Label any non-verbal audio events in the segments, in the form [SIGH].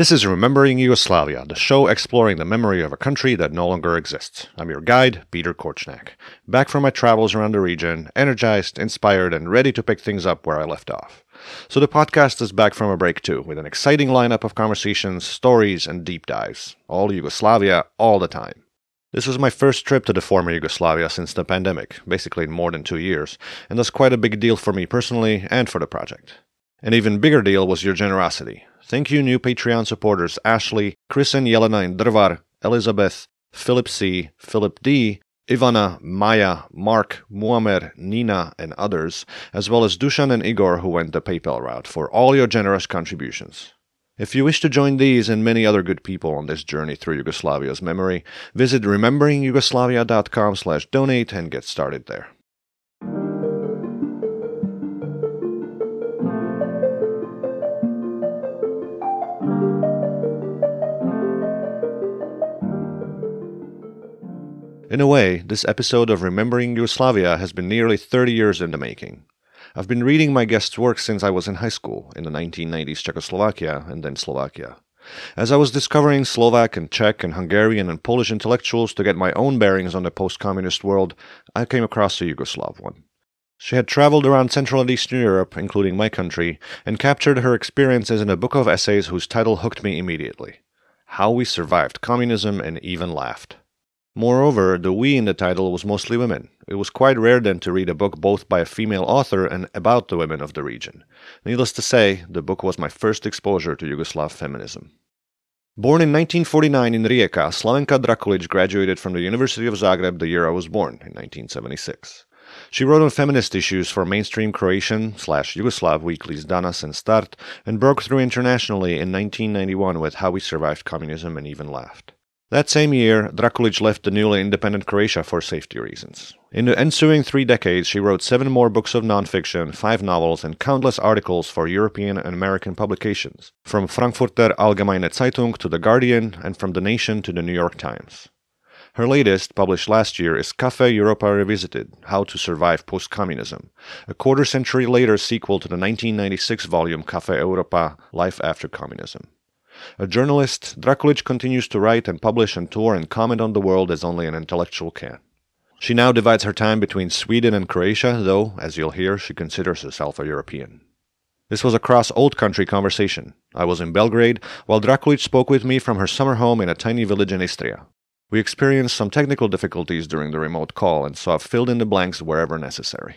This is Remembering Yugoslavia, the show exploring the memory of a country that no longer exists. I'm your guide, Peter Korchnak. Back from my travels around the region, energized, inspired, and ready to pick things up where I left off. So the podcast is back from a break too, with an exciting lineup of conversations, stories, and deep dives. All Yugoslavia, all the time. This was my first trip to the former Yugoslavia since the pandemic, basically in more than two years, and that's quite a big deal for me personally and for the project. An even bigger deal was your generosity. Thank you, new Patreon supporters Ashley, Chris and Yelena in Drvar, Elizabeth, Philip C., Philip D., Ivana, Maya, Mark, Muammer, Nina, and others, as well as Dushan and Igor who went the PayPal route for all your generous contributions. If you wish to join these and many other good people on this journey through Yugoslavia's memory, visit rememberingyugoslavia.com slash donate and get started there. In a way, this episode of Remembering Yugoslavia has been nearly 30 years in the making. I've been reading my guest's work since I was in high school, in the 1990s Czechoslovakia and then Slovakia. As I was discovering Slovak and Czech and Hungarian and Polish intellectuals to get my own bearings on the post communist world, I came across a Yugoslav one. She had traveled around Central and Eastern Europe, including my country, and captured her experiences in a book of essays whose title hooked me immediately How We Survived Communism and Even Laughed. Moreover, the we in the title was mostly women. It was quite rare then to read a book both by a female author and about the women of the region. Needless to say, the book was my first exposure to Yugoslav feminism. Born in 1949 in Rijeka, Slavenka Drakulic graduated from the University of Zagreb the year I was born, in 1976. She wrote on feminist issues for mainstream Croatian slash Yugoslav weeklies Danas and Start, and broke through internationally in 1991 with How We Survived Communism and Even Laughed. That same year, Drakulic left the newly independent Croatia for safety reasons. In the ensuing three decades, she wrote seven more books of nonfiction, five novels, and countless articles for European and American publications, from Frankfurter Allgemeine Zeitung to The Guardian, and from The Nation to The New York Times. Her latest, published last year, is Cafe Europa Revisited How to Survive Post Communism, a quarter century later sequel to the 1996 volume Cafe Europa Life After Communism. A journalist, Drakulic continues to write and publish and tour and comment on the world as only an intellectual can. She now divides her time between Sweden and Croatia, though, as you'll hear, she considers herself a European. This was a cross old country conversation. I was in Belgrade, while Drakulic spoke with me from her summer home in a tiny village in Istria. We experienced some technical difficulties during the remote call, and so I've filled in the blanks wherever necessary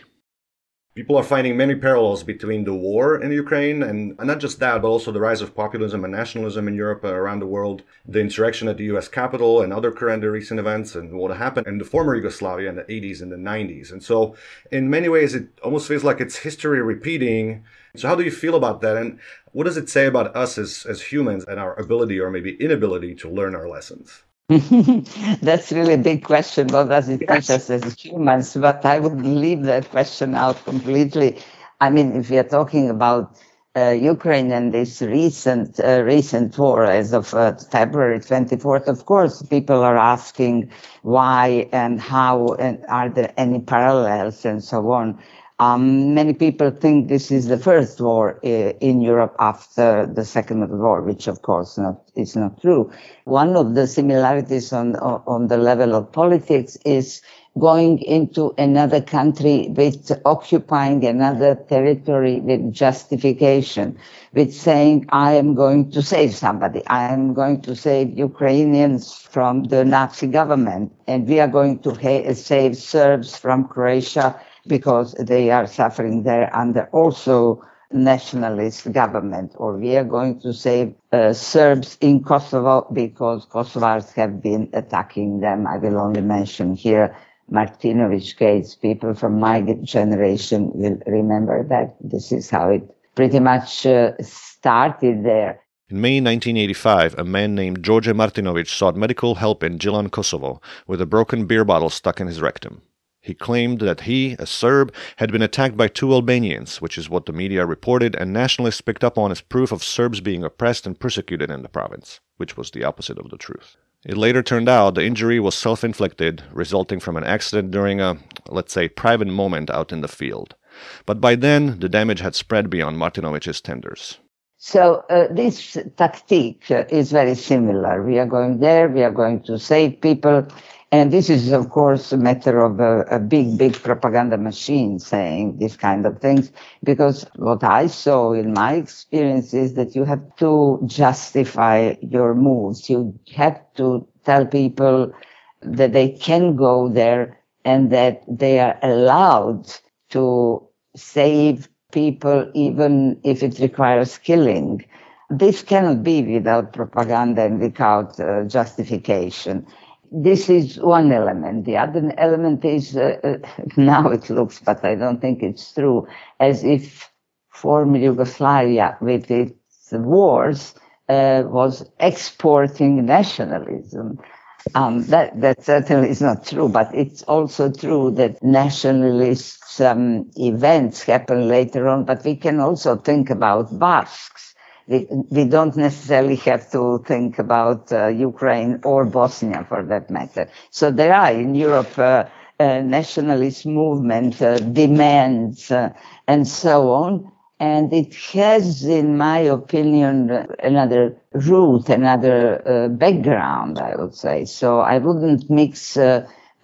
people are finding many parallels between the war in Ukraine and, not just that, but also the rise of populism and nationalism in Europe uh, around the world, the insurrection at the US Capitol and other current recent events and what happened in the former Yugoslavia in the 80s and the 90s. And so in many ways, it almost feels like it's history repeating. So how do you feel about that? And what does it say about us as, as humans and our ability or maybe inability to learn our lessons? [LAUGHS] That's really a big question. What does it teach us as humans? But I would leave that question out completely. I mean, if we are talking about uh, Ukraine and this recent uh, recent war as of uh, February 24th, of course, people are asking why and how and are there any parallels and so on. Um, many people think this is the first war uh, in Europe after the Second World War, which of course not, is not true. One of the similarities on, on the level of politics is going into another country with occupying another territory with justification, with saying, I am going to save somebody. I am going to save Ukrainians from the Nazi government. And we are going to ha- save Serbs from Croatia because they are suffering there under also nationalist government, or we are going to save uh, Serbs in Kosovo because Kosovars have been attacking them. I will only mention here Martinovic case. People from my generation will remember that this is how it pretty much uh, started there. In May 1985, a man named George Martinovic sought medical help in Gjilan, Kosovo, with a broken beer bottle stuck in his rectum. He claimed that he, a Serb, had been attacked by two Albanians, which is what the media reported and nationalists picked up on as proof of Serbs being oppressed and persecuted in the province, which was the opposite of the truth. It later turned out the injury was self inflicted, resulting from an accident during a, let's say, private moment out in the field. But by then, the damage had spread beyond Martinovic's tenders. So uh, this tactic is very similar. We are going there, we are going to save people. And this is, of course, a matter of a, a, big, big propaganda machine saying these kind of things. Because what I saw in my experience is that you have to justify your moves. You have to tell people that they can go there and that they are allowed to save people, even if it requires killing. This cannot be without propaganda and without uh, justification. This is one element. The other element is uh, uh, [LAUGHS] now it looks, but I don't think it's true, as if former Yugoslavia, with its wars, uh, was exporting nationalism. Um, that, that certainly is not true, but it's also true that nationalist um, events happen later on, but we can also think about Basques. We, we don't necessarily have to think about uh, Ukraine or Bosnia for that matter. So there are in Europe uh, uh, nationalist movement uh, demands uh, and so on and it has, in my opinion, another root, another uh, background, I would say. So I wouldn't mix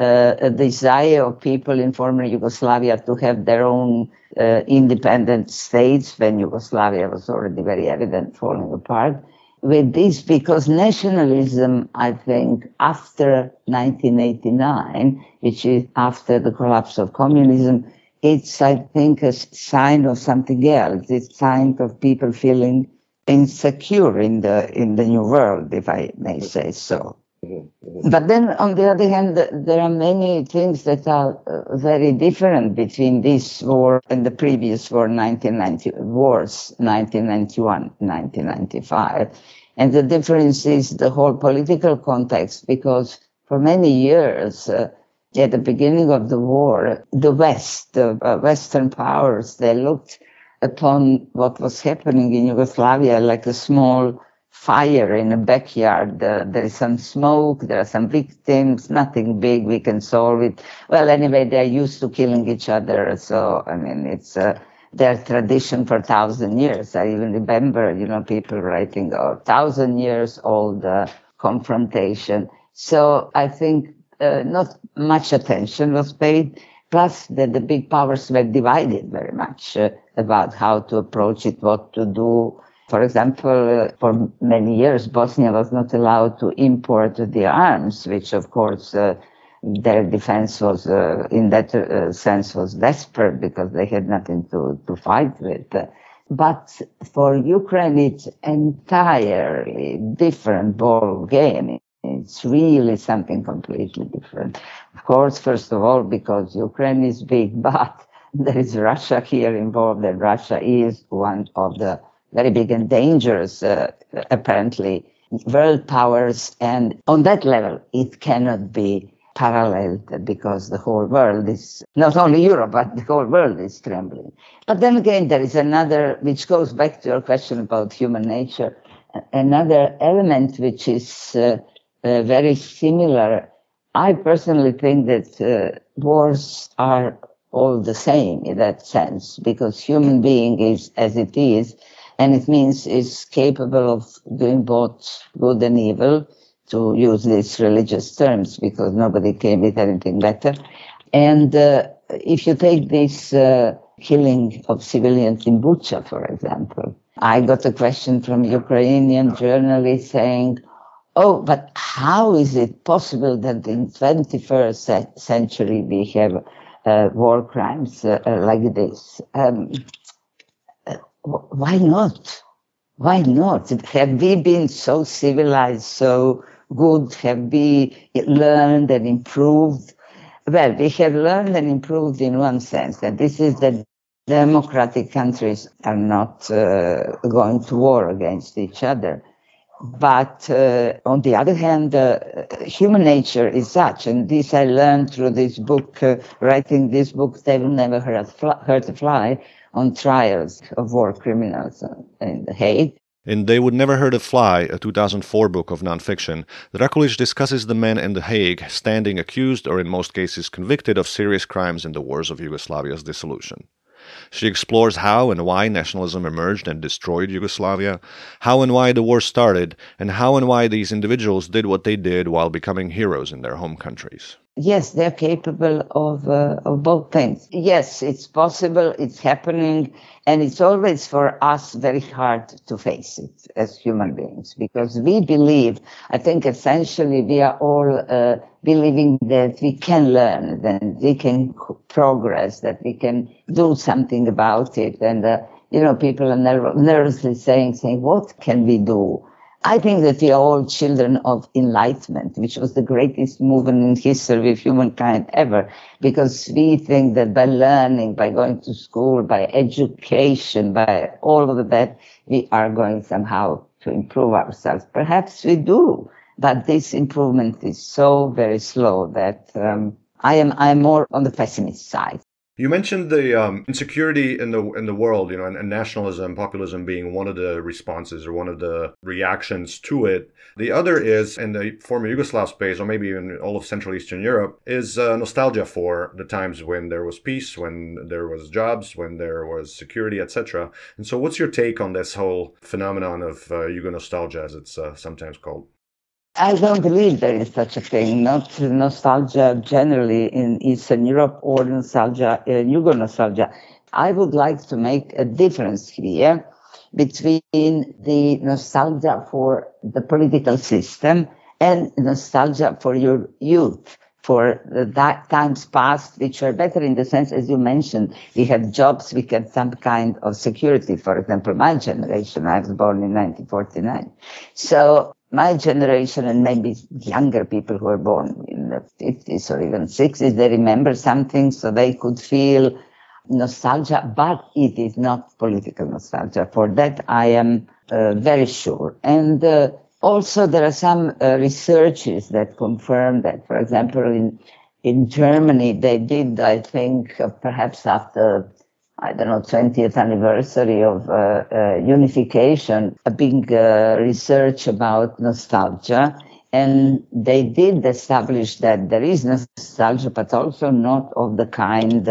a desire of people in former Yugoslavia to have their own uh, independent states when Yugoslavia was already very evident falling apart with this because nationalism, I think, after 1989, which is after the collapse of communism, it's, I think, a sign of something else. It's a sign of people feeling insecure in the in the new world, if I may say so. But then, on the other hand, there are many things that are uh, very different between this war and the previous war, 1990 wars, 1991, 1995. And the difference is the whole political context, because for many years, uh, at the beginning of the war, the West, the uh, Western powers, they looked upon what was happening in Yugoslavia like a small fire in a backyard. Uh, there is some smoke, there are some victims, nothing big, we can solve it. Well, anyway, they're used to killing each other. So, I mean, it's uh, their tradition for thousand years. I even remember, you know, people writing, oh, thousand years old uh, confrontation. So I think uh, not much attention was paid, plus that the big powers were divided very much uh, about how to approach it, what to do. For example, for many years, Bosnia was not allowed to import the arms, which of course uh, their defense was, uh, in that uh, sense, was desperate because they had nothing to, to fight with. But for Ukraine, it's entirely different ball game. It's really something completely different. Of course, first of all, because Ukraine is big, [LAUGHS] but there is Russia here involved, and Russia is one of the very big and dangerous, uh, apparently, world powers. And on that level, it cannot be paralleled because the whole world is, not only Europe, but the whole world is trembling. But then again, there is another, which goes back to your question about human nature, another element which is uh, uh, very similar. I personally think that uh, wars are all the same in that sense because human being is as it is and it means it's capable of doing both good and evil to use these religious terms because nobody came with anything better and uh, if you take this uh, killing of civilians in Bucha, for example, I got a question from Ukrainian journalist saying, oh, but how is it possible that in 21st century we have uh, war crimes uh, uh like this? Um, why not? Why not? Have we been so civilized, so good? Have we learned and improved? Well, we have learned and improved in one sense, and this is that democratic countries are not uh, going to war against each other. But uh, on the other hand, uh, human nature is such, and this I learned through this book, uh, writing this book, They Will Never Hurt, Hurt a Fly, on trials of war criminals in The Hague. In They Would Never Hurt a Fly, a 2004 book of nonfiction, Drakulic discusses the men in The Hague standing accused or in most cases convicted of serious crimes in the wars of Yugoslavia's dissolution. She explores how and why nationalism emerged and destroyed Yugoslavia, how and why the war started, and how and why these individuals did what they did while becoming heroes in their home countries. Yes, they're capable of, uh, of both things. Yes, it's possible, it's happening, and it's always for us very hard to face it as human beings because we believe, I think essentially we are all uh, believing that we can learn, that we can progress, that we can do something about it. And, uh, you know, people are nervously saying, saying, what can we do? I think that we are all children of enlightenment, which was the greatest movement in history of humankind ever, because we think that by learning, by going to school, by education, by all of that, we are going somehow to improve ourselves. Perhaps we do, but this improvement is so very slow that um, I am I am more on the pessimist side. You mentioned the um, insecurity in the in the world, you know, and, and, nationalism, populism being one of the responses or one of the reactions to it. The other is in the former Yugoslav space, or maybe even all of Central Eastern Europe, is uh, nostalgia for the times when there was peace, when there was jobs, when there was security, etc. And so, what's your take on this whole phenomenon of uh, Yugo nostalgia, as it's uh, sometimes called? I don't believe there is such a thing, not nostalgia generally in Eastern Europe or nostalgia, uh, Yugo nostalgia. I would like to make a difference here between the nostalgia for the political system and nostalgia for your youth, for the times past, which are better in the sense, as you mentioned, we had jobs, we had some kind of security. For example, my generation, I was born in 1949. So my generation and maybe younger people who were born in the 50s or even 60s, they remember something so they could feel nostalgia, but it is not political nostalgia. For that, I am uh, very sure. And uh, also, there are some uh, researches that confirm that, for example, in in Germany, they did, I think, uh, perhaps after I don't know, 20th anniversary of uh, uh, unification, a big uh, research about nostalgia. And they did establish that there is nostalgia, but also not of the kind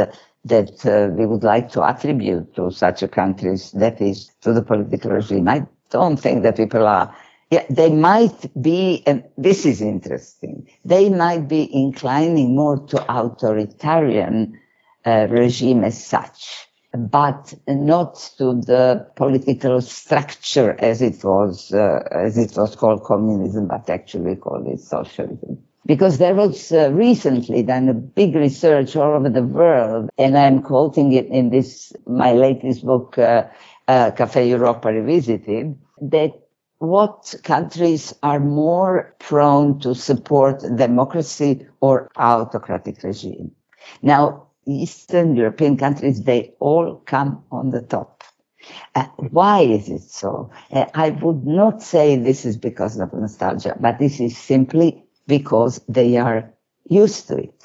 that uh, we would like to attribute to such a country, that is, to the political regime. I don't think that people are yeah, they might be, and this is interesting, they might be inclining more to authoritarian uh, regime as such but not to the political structure as it was uh, as it was called communism, but actually called it socialism. Because there was uh, recently done a big research all over the world, and I'm quoting it in this my latest book, uh, uh, Cafe Europa Revisited, that what countries are more prone to support democracy or autocratic regime. Now, Eastern European countries, they all come on the top. Uh, why is it so? Uh, I would not say this is because of nostalgia, but this is simply because they are used to it.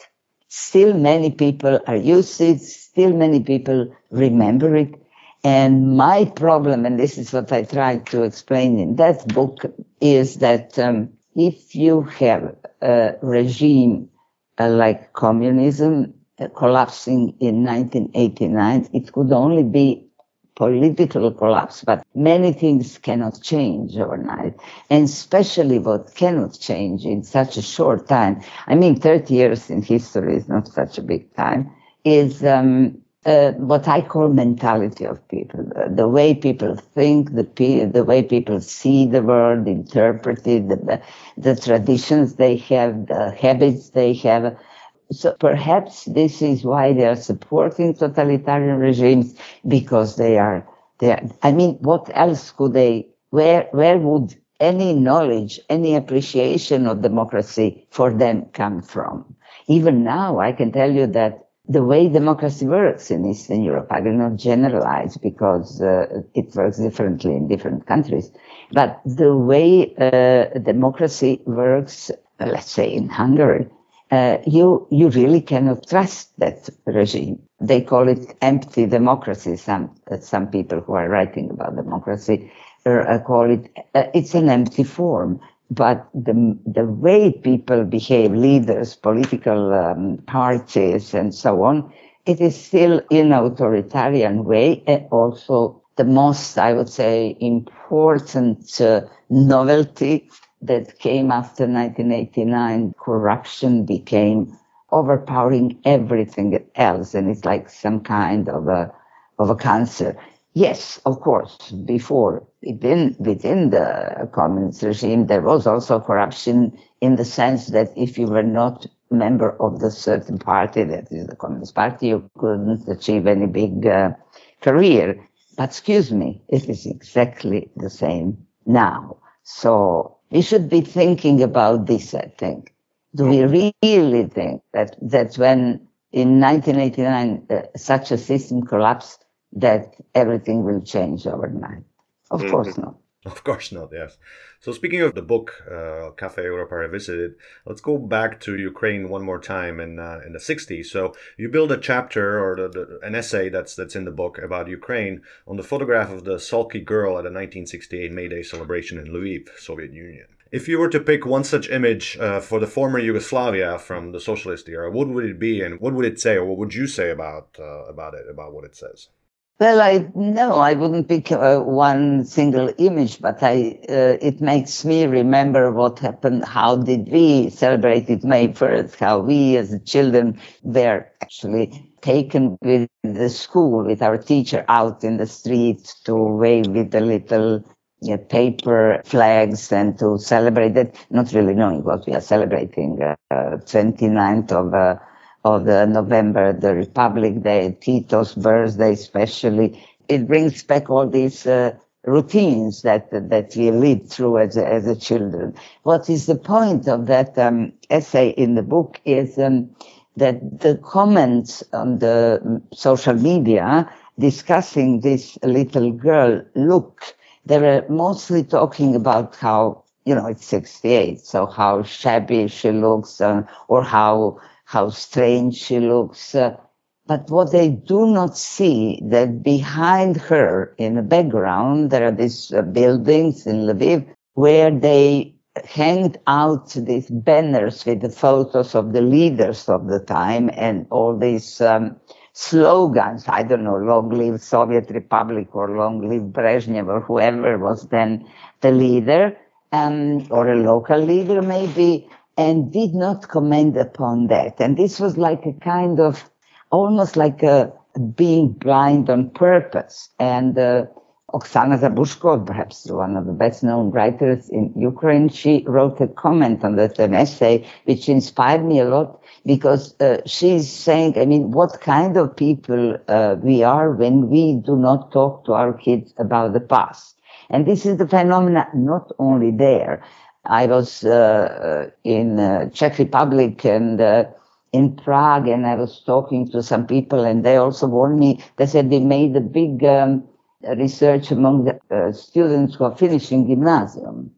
Still many people are used to it. Still many people remember it. And my problem, and this is what I tried to explain in that book, is that um, if you have a regime uh, like communism, collapsing in 1989, it could only be political collapse, but many things cannot change overnight. And especially what cannot change in such a short time, I mean, 30 years in history is not such a big time, is um, uh, what I call mentality of people, the, the way people think, the, the way people see the world, interpret it, the, the traditions they have, the habits they have so perhaps this is why they are supporting totalitarian regimes because they are there. I mean, what else could they? Where where would any knowledge, any appreciation of democracy for them come from? Even now, I can tell you that the way democracy works in Eastern Europe, I will not generalize because uh, it works differently in different countries, but the way uh, democracy works, let's say in Hungary, uh, you you really cannot trust that regime. They call it empty democracy. Some uh, some people who are writing about democracy uh, call it uh, it's an empty form. But the the way people behave, leaders, political um, parties, and so on, it is still in authoritarian way and also the most, I would say, important uh, novelty that came after 1989. Corruption became overpowering everything else, and it's like some kind of a of a cancer. Yes, of course. Before, within within the communist regime, there was also corruption in the sense that if you were not member of the certain party, that is the Communist Party, you couldn't achieve any big uh, career. But excuse me, it is exactly the same now. So we should be thinking about this, I think. Do we really think that, that when in 1989 uh, such a system collapsed, that everything will change overnight? Of mm-hmm. course not. [LAUGHS] Of course not, yes. So, speaking of the book, uh, Cafe Europa Revisited, let's go back to Ukraine one more time in, uh, in the 60s. So, you build a chapter or the, the, an essay that's, that's in the book about Ukraine on the photograph of the sulky girl at a 1968 May Day celebration in Lviv, Soviet Union. If you were to pick one such image uh, for the former Yugoslavia from the socialist era, what would it be and what would it say or what would you say about, uh, about it, about what it says? Well, I no, I wouldn't pick uh, one single image, but I uh, it makes me remember what happened. How did we celebrate it May first? How we as children were actually taken with the school with our teacher out in the street to wave with the little paper flags and to celebrate it, not really knowing what we are celebrating. Uh, 29th of uh, of the November, the Republic Day, Tito's birthday especially. It brings back all these uh, routines that that we lived through as as a children. What is the point of that um, essay in the book is um, that the comments on the um, social media discussing this little girl look, they were mostly talking about how you know it's 68, so how shabby she looks, uh, or how how strange she looks. Uh, but what they do not see that behind her in the background, there are these uh, buildings in Lviv where they hanged out these banners with the photos of the leaders of the time and all these um, slogans. I don't know, long live Soviet Republic or long live Brezhnev or whoever was then the leader, um, or a local leader maybe and did not comment upon that. And this was like a kind of almost like a being blind on purpose. And uh, Oksana Zabuzhko, perhaps one of the best known writers in Ukraine, she wrote a comment on that, an essay, which inspired me a lot because uh, she's saying, I mean, what kind of people uh, we are when we do not talk to our kids about the past. And this is the phenomena not only there, I was uh, in uh, Czech Republic and uh, in Prague, and I was talking to some people, and they also warned me. They said they made a big um, research among the uh, students who are finishing gymnasium,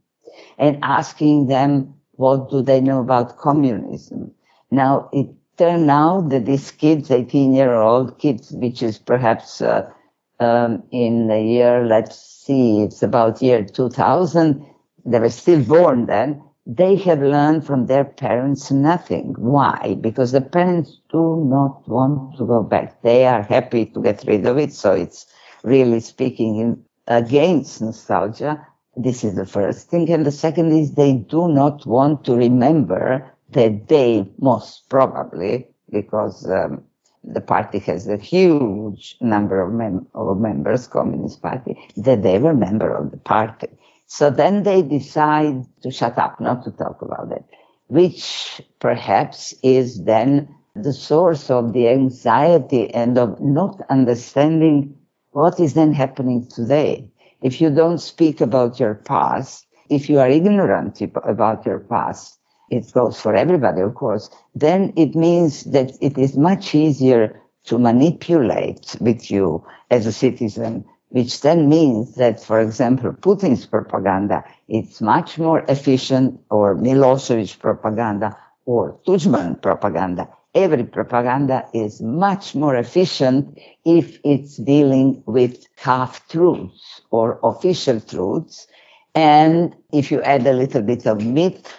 and asking them what do they know about communism. Now it turned out that these kids, 18-year-old kids, which is perhaps uh, um, in the year, let's see, it's about year 2000 they were still born then, they have learned from their parents nothing. Why? Because the parents do not want to go back. They are happy to get rid of it. So it's really speaking in, against nostalgia. This is the first thing. And the second is they do not want to remember that they most probably, because um, the party has a huge number of, mem- of members, Communist Party, that they were member of the party. So then they decide to shut up, not to talk about it, which perhaps is then the source of the anxiety and of not understanding what is then happening today. If you don't speak about your past, if you are ignorant about your past, it goes for everybody, of course, then it means that it is much easier to manipulate with you as a citizen which then means that, for example, Putin's propaganda is much more efficient, or Milosevic propaganda, or Tudjman propaganda. Every propaganda is much more efficient if it's dealing with half truths or official truths. And if you add a little bit of myth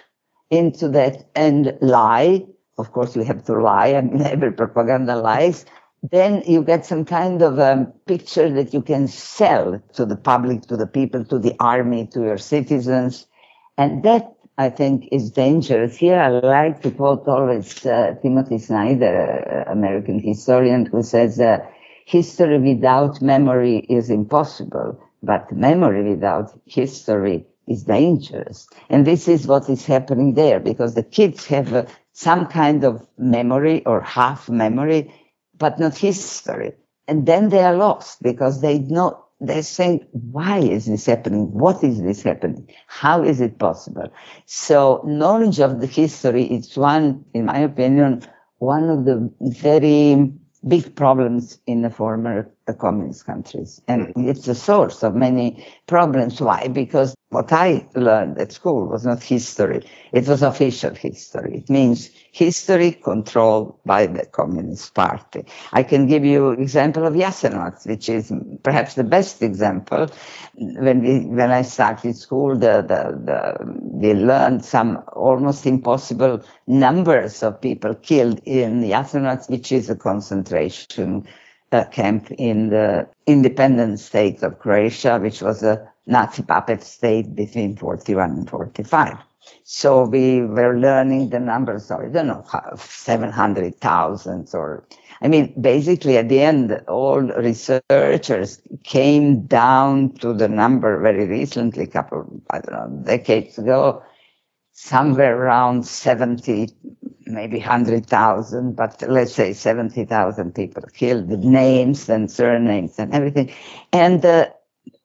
into that and lie, of course you have to lie, I mean [LAUGHS] every propaganda lies, then you get some kind of a um, picture that you can sell to the public, to the people, to the army, to your citizens. And that, I think, is dangerous. Here, I like to quote always uh, Timothy Snyder, uh, American historian, who says, uh, history without memory is impossible, but memory without history is dangerous. And this is what is happening there because the kids have uh, some kind of memory or half memory but not history. And then they are lost because they know, they're saying, why is this happening? What is this happening? How is it possible? So knowledge of the history is one, in my opinion, one of the very big problems in the former communist countries. And mm. it's the source of many problems. Why? Because what I learned at school was not history. It was official history. It means history controlled by the Communist Party. I can give you example of Jasenovac, which is perhaps the best example. When we, when I started school, the, the, the, we learned some almost impossible numbers of people killed in Jasenovac, which is a concentration uh, camp in the independent state of Croatia, which was a Nazi puppet state between 41 and 45. So we were learning the numbers of, I don't know, 700,000 or, I mean, basically at the end, all researchers came down to the number very recently, a couple, I don't know, decades ago, somewhere around 70, maybe 100,000, but let's say 70,000 people killed with names and surnames and everything. And uh,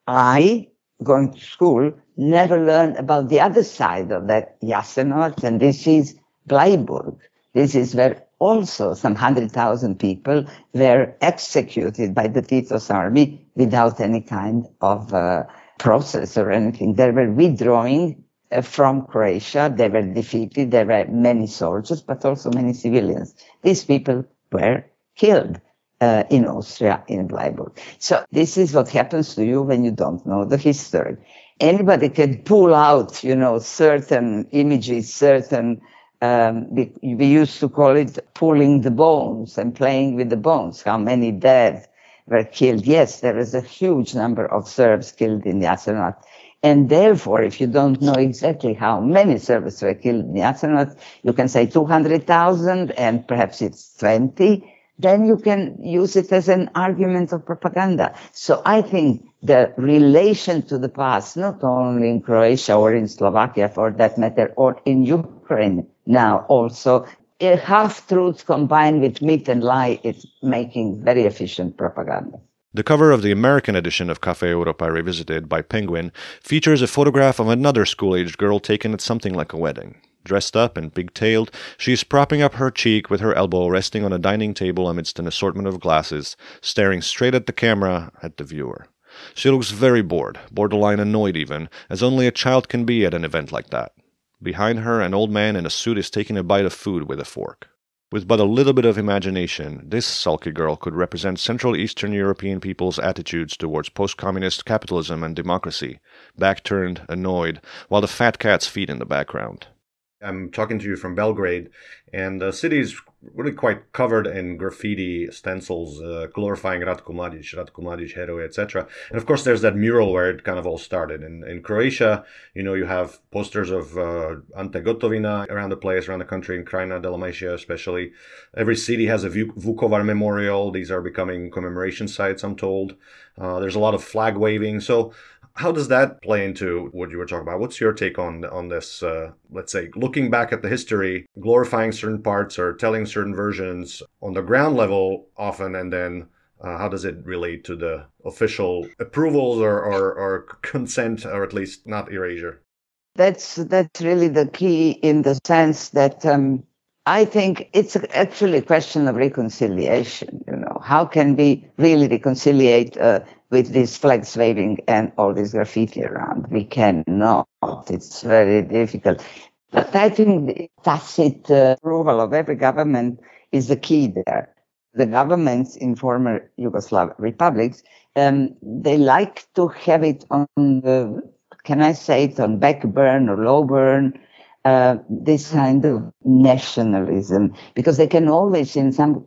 I, going to school, never learned about the other side of that Jasenovac, and this is Bleiburg. This is where also some 100,000 people were executed by the Tito's army without any kind of uh, process or anything. They were withdrawing from Croatia. They were defeated. There were many soldiers, but also many civilians. These people were killed uh, in Austria, in Bleiburg. So this is what happens to you when you don't know the history. Anybody can pull out, you know, certain images, certain um, we, we, used to call it pulling the bones and playing with the bones. How many dead were killed? Yes, there is a huge number of Serbs killed in the Jasenovac. And therefore, if you don't know exactly how many Serbs were killed in Jasenovac, you can say 200,000 and perhaps it's 20 then you can use it as an argument of propaganda. So I think the relation to the past, not only in Croatia or in Slovakia for that matter, or in Ukraine now also, half truths combined with myth and lie is making very efficient propaganda. The cover of the American edition of Cafe Europa Revisited by Penguin features a photograph of another school aged girl taken at something like a wedding. Dressed up and pigtailed, she is propping up her cheek with her elbow resting on a dining table amidst an assortment of glasses, staring straight at the camera at the viewer. She looks very bored, borderline annoyed even, as only a child can be at an event like that. Behind her, an old man in a suit is taking a bite of food with a fork. With but a little bit of imagination, this sulky girl could represent Central Eastern European people's attitudes towards post communist capitalism and democracy, back turned, annoyed, while the fat cats feed in the background. I'm talking to you from Belgrade, and the city is really quite covered in graffiti stencils uh, glorifying Ratko Mladic, Ratko Mladic, hero, etc. And of course, there's that mural where it kind of all started. In, in Croatia, you know, you have posters of uh, Ante Gotovina around the place, around the country, in Krajina, Dalmatia especially. Every city has a Vukovar memorial. These are becoming commemoration sites, I'm told. Uh, there's a lot of flag waving. So how does that play into what you were talking about? What's your take on on this? Uh, let's say looking back at the history, glorifying certain parts or telling certain versions on the ground level often, and then uh, how does it relate to the official approvals or, or, or consent, or at least not erasure? That's that's really the key in the sense that um, I think it's actually a question of reconciliation. You know, how can we really reconciliate uh, with these flags waving and all this graffiti around? We cannot. It's very difficult. But I think the tacit uh, approval of every government is the key there. The governments in former Yugoslav republics, um, they like to have it on the, can I say it on back burn or low burn? Uh, this kind of nationalism because they can always in some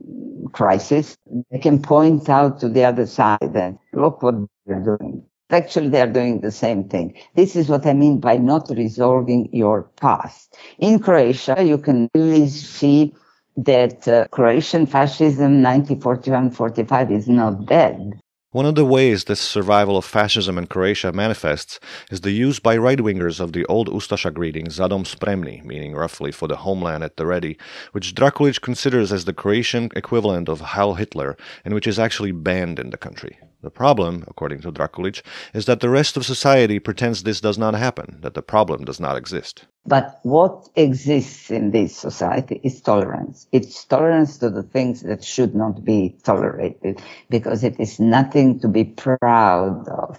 crisis, they can point out to the other side and look what they're doing. Actually, they are doing the same thing. This is what I mean by not resolving your past. In Croatia, you can really see that uh, Croatian fascism 1941-45 is not dead. One of the ways this survival of fascism in Croatia manifests is the use by right wingers of the old Ustasha greeting Za dom spremni, meaning roughly for the homeland at the ready, which Drakulic considers as the Croatian equivalent of Heil Hitler and which is actually banned in the country. The problem, according to Drakulic, is that the rest of society pretends this does not happen, that the problem does not exist. But what exists in this society is tolerance. It's tolerance to the things that should not be tolerated because it is nothing to be proud of.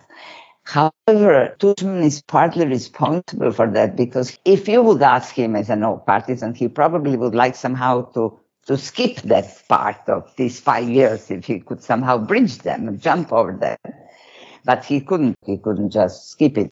However, Tudjman is partly responsible for that because if you would ask him as an old partisan, he probably would like somehow to to skip that part of these five years if he could somehow bridge them and jump over them. But he couldn't. He couldn't just skip it.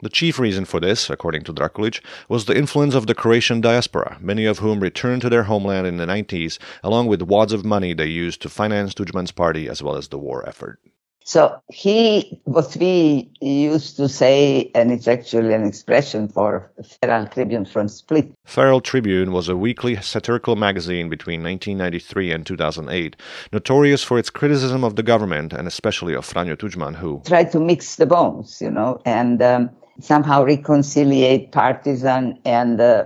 The chief reason for this, according to Drakulic, was the influence of the Croatian diaspora, many of whom returned to their homeland in the 90s, along with wads of money they used to finance Tudjman's party as well as the war effort. So he, what we used to say, and it's actually an expression for Feral Tribune from Split. Feral Tribune was a weekly satirical magazine between 1993 and 2008, notorious for its criticism of the government and especially of Franjo Tudjman, who tried to mix the bones, you know, and um, somehow reconciliate partisan and uh,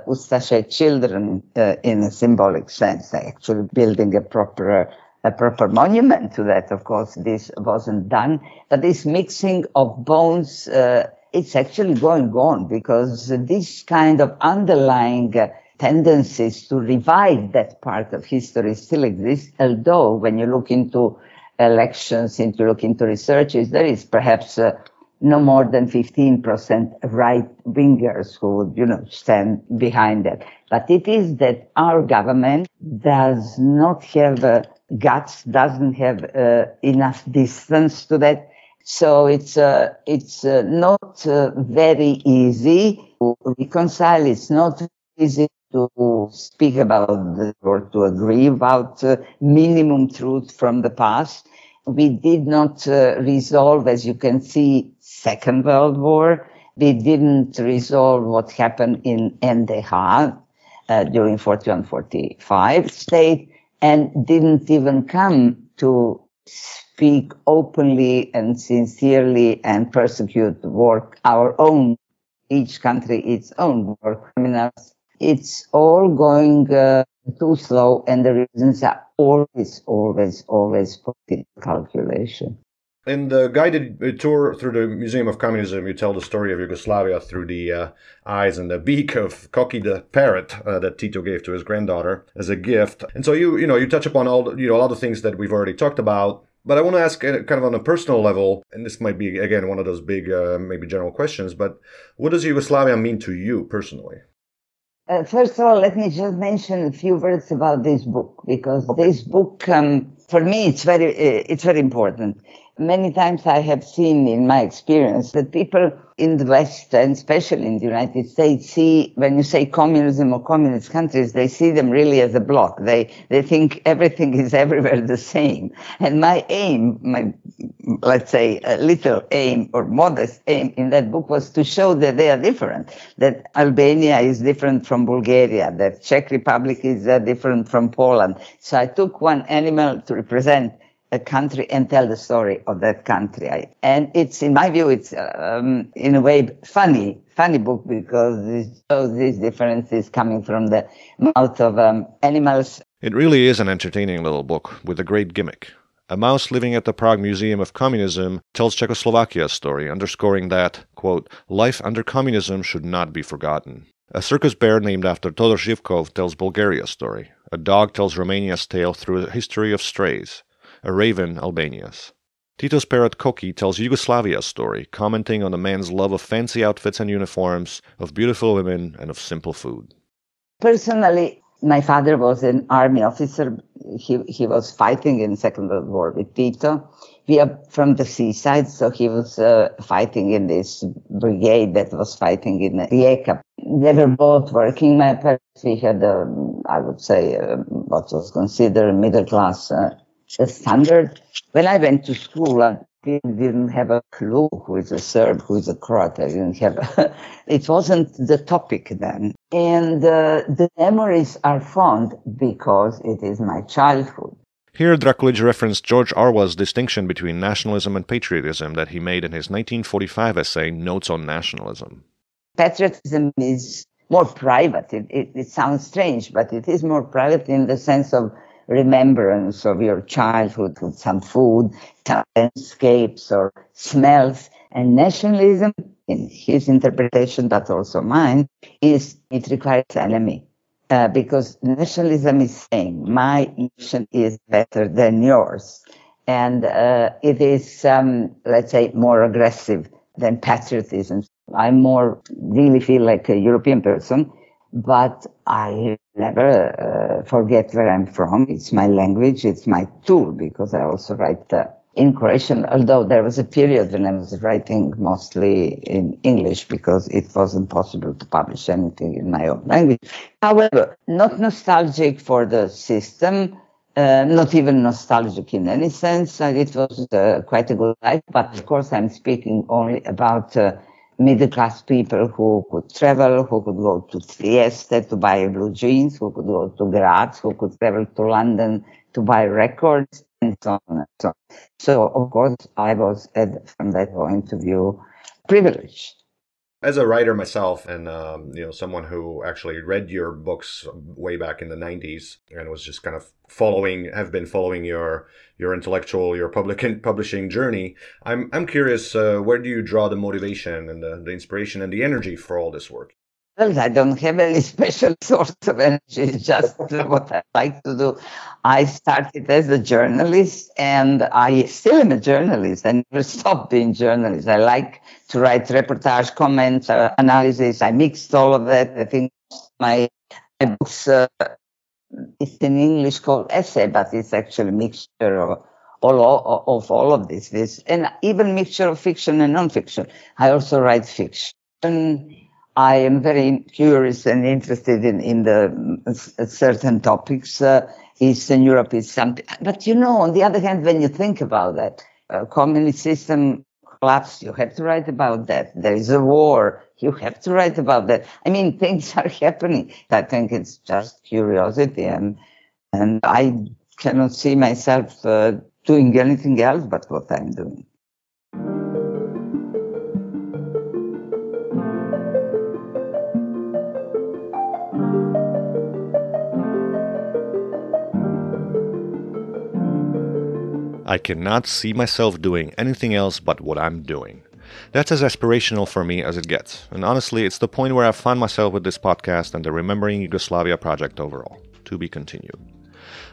children uh, in a symbolic sense, actually building a proper a proper monument to that. Of course, this wasn't done, but this mixing of bones, uh, it's actually going on because this kind of underlying uh, tendencies to revive that part of history still exist, although when you look into elections, into look into researches, there is perhaps uh, no more than 15% right wingers who would, you know, stand behind that. But it is that our government does not have a guts doesn't have uh, enough distance to that. So it's uh, it's uh, not uh, very easy to reconcile. It's not easy to speak about or to agree about uh, minimum truth from the past. We did not uh, resolve, as you can see, Second World War. We didn't resolve what happened in NDH during 41-45 state and didn't even come to speak openly and sincerely and persecute the work our own each country its own war criminals it's all going uh, too slow and the reasons are always always always put in calculation in the guided tour through the Museum of Communism, you tell the story of Yugoslavia through the uh, eyes and the beak of Koki the parrot uh, that Tito gave to his granddaughter as a gift. And so you, you know, you touch upon all, you know, a lot of things that we've already talked about. But I want to ask, uh, kind of on a personal level, and this might be again one of those big, uh, maybe general questions. But what does Yugoslavia mean to you personally? Uh, first of all, let me just mention a few words about this book because okay. this book, um, for me, it's very, uh, it's very important Many times I have seen in my experience that people in the West and especially in the United States see, when you say communism or communist countries, they see them really as a block. They, they think everything is [LAUGHS] everywhere the same. And my aim, my, let's say a little aim or modest aim in that book was to show that they are different, that Albania is different from Bulgaria, that Czech Republic is uh, different from Poland. So I took one animal to represent a country and tell the story of that country. And it's, in my view, it's um, in a way funny, funny book because it shows these differences coming from the mouth of um, animals. It really is an entertaining little book with a great gimmick. A mouse living at the Prague Museum of Communism tells Czechoslovakia's story, underscoring that, quote, life under communism should not be forgotten. A circus bear named after Todor Zhivkov tells Bulgaria's story. A dog tells Romania's tale through a history of strays a raven Albania's. Tito's parrot Koki tells Yugoslavia's story, commenting on the man's love of fancy outfits and uniforms, of beautiful women, and of simple food. Personally, my father was an army officer. He, he was fighting in Second World War with Tito. We are from the seaside, so he was uh, fighting in this brigade that was fighting in Rijeka. they were both working. My parents, we had, um, I would say, uh, what was considered middle class uh, standard. When I went to school, I didn't have a clue who is a Serb, who is a Croat. I didn't have, [LAUGHS] it wasn't the topic then. And uh, the memories are fond because it is my childhood. Here, Drakulic referenced George Orwell's distinction between nationalism and patriotism that he made in his 1945 essay, Notes on Nationalism. Patriotism is more private. It, it, it sounds strange, but it is more private in the sense of remembrance of your childhood with some food, landscapes or smells. And nationalism, in his interpretation, but also mine, is it requires enemy uh, because nationalism is saying my nation is better than yours. And uh, it is, um, let's say, more aggressive than patriotism. I more really feel like a European person, but I never uh, forget where I'm from. It's my language. It's my tool because I also write uh, in Croatian, although there was a period when I was writing mostly in English because it wasn't possible to publish anything in my own language. However, not nostalgic for the system, uh, not even nostalgic in any sense. It was uh, quite a good life, but of course I'm speaking only about uh, middle class people who could travel, who could go to Trieste to buy blue jeans, who could go to Graz, who could travel to London to buy records and so on and so on. So, of course, I was, from that point of view, privileged. As a writer myself, and um, you know, someone who actually read your books way back in the '90s, and was just kind of following, have been following your your intellectual, your public [LAUGHS] publishing journey. I'm I'm curious, uh, where do you draw the motivation and the, the inspiration and the energy for all this work? Well, I don't have any [LAUGHS] special source of energy. It's just what I like to do. I started as a journalist and I still am a journalist. I never stopped being journalist. I like to write reportage, comments, uh, analysis. I mixed all of that. I think my, my books, uh, it's in English called essay, but it's actually a mixture of all, of all of this, this, and even mixture of fiction and non-fiction. I also write fiction I am very curious and interested in, in the certain topics. Uh, Eastern Europe is something, but you know, on the other hand, when you think about that, communist system collapse, you have to write about that. There is a war, you have to write about that. I mean, [LAUGHS] things are happening. I think it's just curiosity, and and I cannot see myself uh, doing anything else but what I'm doing. I cannot see myself doing anything else but what I'm doing. That's as aspirational for me as it gets, and honestly, it's the point where I've found myself with this podcast and the Remembering Yugoslavia project overall. To be continued.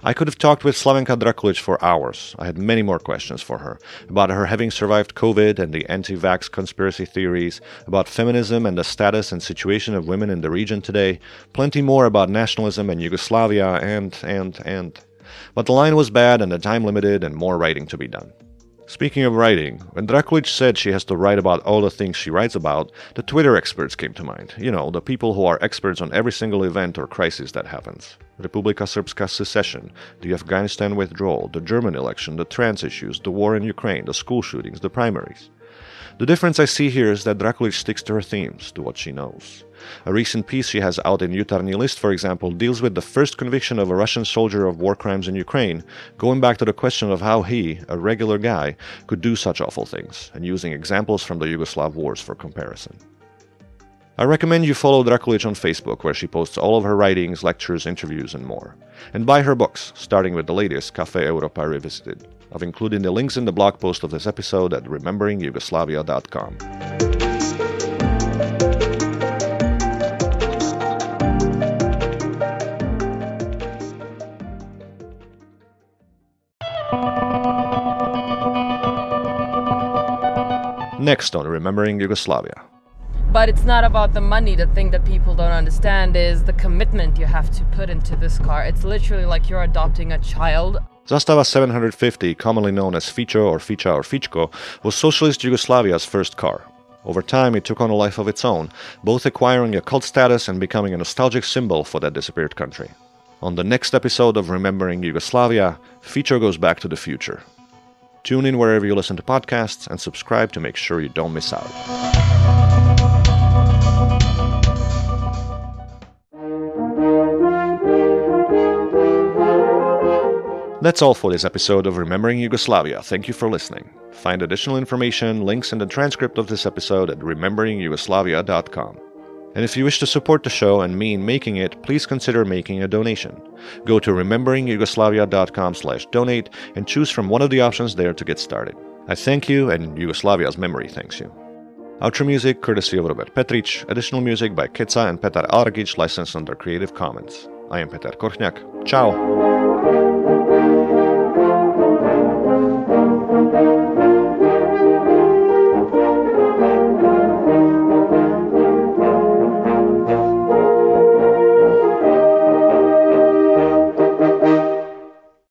I could have talked with Slavenka Drakulic for hours. I had many more questions for her about her having survived COVID and the anti vax conspiracy theories, about feminism and the status and situation of women in the region today, plenty more about nationalism and Yugoslavia, and, and, and. But the line was bad and the time limited and more writing to be done. Speaking of writing, when Drakulic said she has to write about all the things she writes about, the Twitter experts came to mind. You know, the people who are experts on every single event or crisis that happens. Republika Srpska secession, the Afghanistan withdrawal, the German election, the trans issues, the war in Ukraine, the school shootings, the primaries. The difference I see here is that Drakulic sticks to her themes, to what she knows. A recent piece she has out in Jutarnji List, for example, deals with the first conviction of a Russian soldier of war crimes in Ukraine, going back to the question of how he, a regular guy, could do such awful things, and using examples from the Yugoslav wars for comparison. I recommend you follow Drakulic on Facebook, where she posts all of her writings, lectures, interviews, and more. And buy her books, starting with the latest, Cafe Europa Revisited. I've included the links in the blog post of this episode at rememberingyugoslavia.com. Next on Remembering Yugoslavia. But it's not about the money. The thing that people don't understand is the commitment you have to put into this car. It's literally like you're adopting a child. Zastava 750, commonly known as Fico or Ficha or Fichko, was Socialist Yugoslavia's first car. Over time, it took on a life of its own, both acquiring a cult status and becoming a nostalgic symbol for that disappeared country. On the next episode of Remembering Yugoslavia, Fico goes back to the future. Tune in wherever you listen to podcasts and subscribe to make sure you don't miss out. That's all for this episode of Remembering Yugoslavia. Thank you for listening. Find additional information, links, and the transcript of this episode at rememberingyugoslavia.com. And if you wish to support the show and me in making it, please consider making a donation. Go to rememberingyugoslavia.com slash donate and choose from one of the options there to get started. I thank you, and Yugoslavia's memory thanks you. Outro music courtesy of Robert Petric, additional music by Keca and Petar Argic licensed under Creative Commons. I am Petar Korchniak. Ciao!